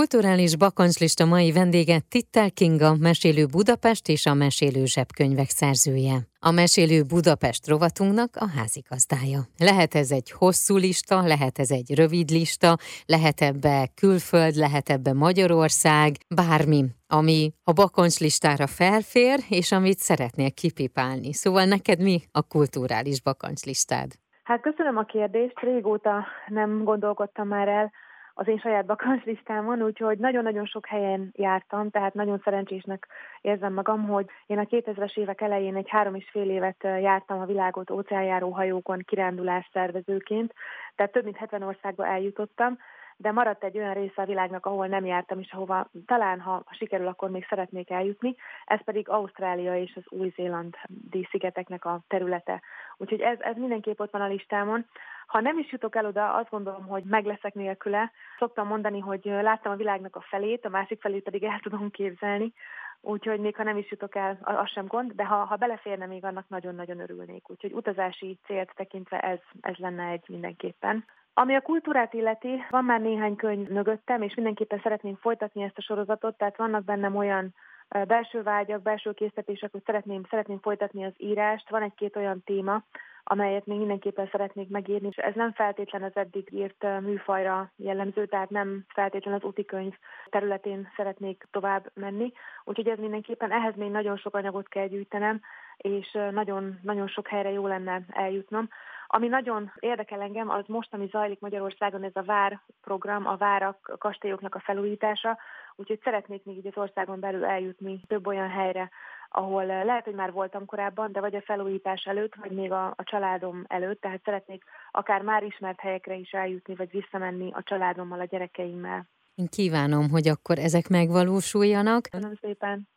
Kulturális bakancslista mai vendége Tittel Kinga, Mesélő Budapest és a Mesélő Zsebkönyvek szerzője. A Mesélő Budapest rovatunknak a házigazdája. Lehet ez egy hosszú lista, lehet ez egy rövid lista, lehet ebbe külföld, lehet ebbe Magyarország, bármi, ami a bakancslistára felfér, és amit szeretnél kipipálni. Szóval neked mi a kulturális bakancslistád? Hát köszönöm a kérdést, régóta nem gondolkodtam már el az én saját bakancslistámon, úgyhogy nagyon-nagyon sok helyen jártam, tehát nagyon szerencsésnek érzem magam, hogy én a 2000-es évek elején egy három és fél évet jártam a világot óceánjáró hajókon kirándulás szervezőként, tehát több mint 70 országba eljutottam, de maradt egy olyan része a világnak, ahol nem jártam, és ahova talán, ha sikerül, akkor még szeretnék eljutni, ez pedig Ausztrália és az Új-Zélandi szigeteknek a területe. Úgyhogy ez, ez mindenképp ott van a listámon. Ha nem is jutok el oda, azt gondolom, hogy meg leszek nélküle. Szoktam mondani, hogy láttam a világnak a felét, a másik felét pedig el tudom képzelni, úgyhogy még ha nem is jutok el, az sem gond, de ha, ha beleférne, még annak nagyon-nagyon örülnék. Úgyhogy utazási célt tekintve ez, ez lenne egy mindenképpen. Ami a kultúrát illeti, van már néhány könyv mögöttem, és mindenképpen szeretném folytatni ezt a sorozatot, tehát vannak bennem olyan belső vágyak, belső készítések, hogy szeretném, szeretném folytatni az írást. Van egy-két olyan téma, amelyet még mindenképpen szeretnék megírni, és ez nem feltétlen az eddig írt műfajra jellemző, tehát nem feltétlen az úti könyv területén szeretnék tovább menni. Úgyhogy ez mindenképpen ehhez még nagyon sok anyagot kell gyűjtenem, és nagyon, nagyon sok helyre jó lenne eljutnom. Ami nagyon érdekel engem, az most, ami zajlik Magyarországon, ez a VÁR program, a várak, a kastélyoknak a felújítása, úgyhogy szeretnék még így az országon belül eljutni több olyan helyre, ahol lehet, hogy már voltam korábban, de vagy a felújítás előtt, vagy még a, a családom előtt, tehát szeretnék akár már ismert helyekre is eljutni, vagy visszamenni a családommal, a gyerekeimmel. Én kívánom, hogy akkor ezek megvalósuljanak. Köszönöm szépen.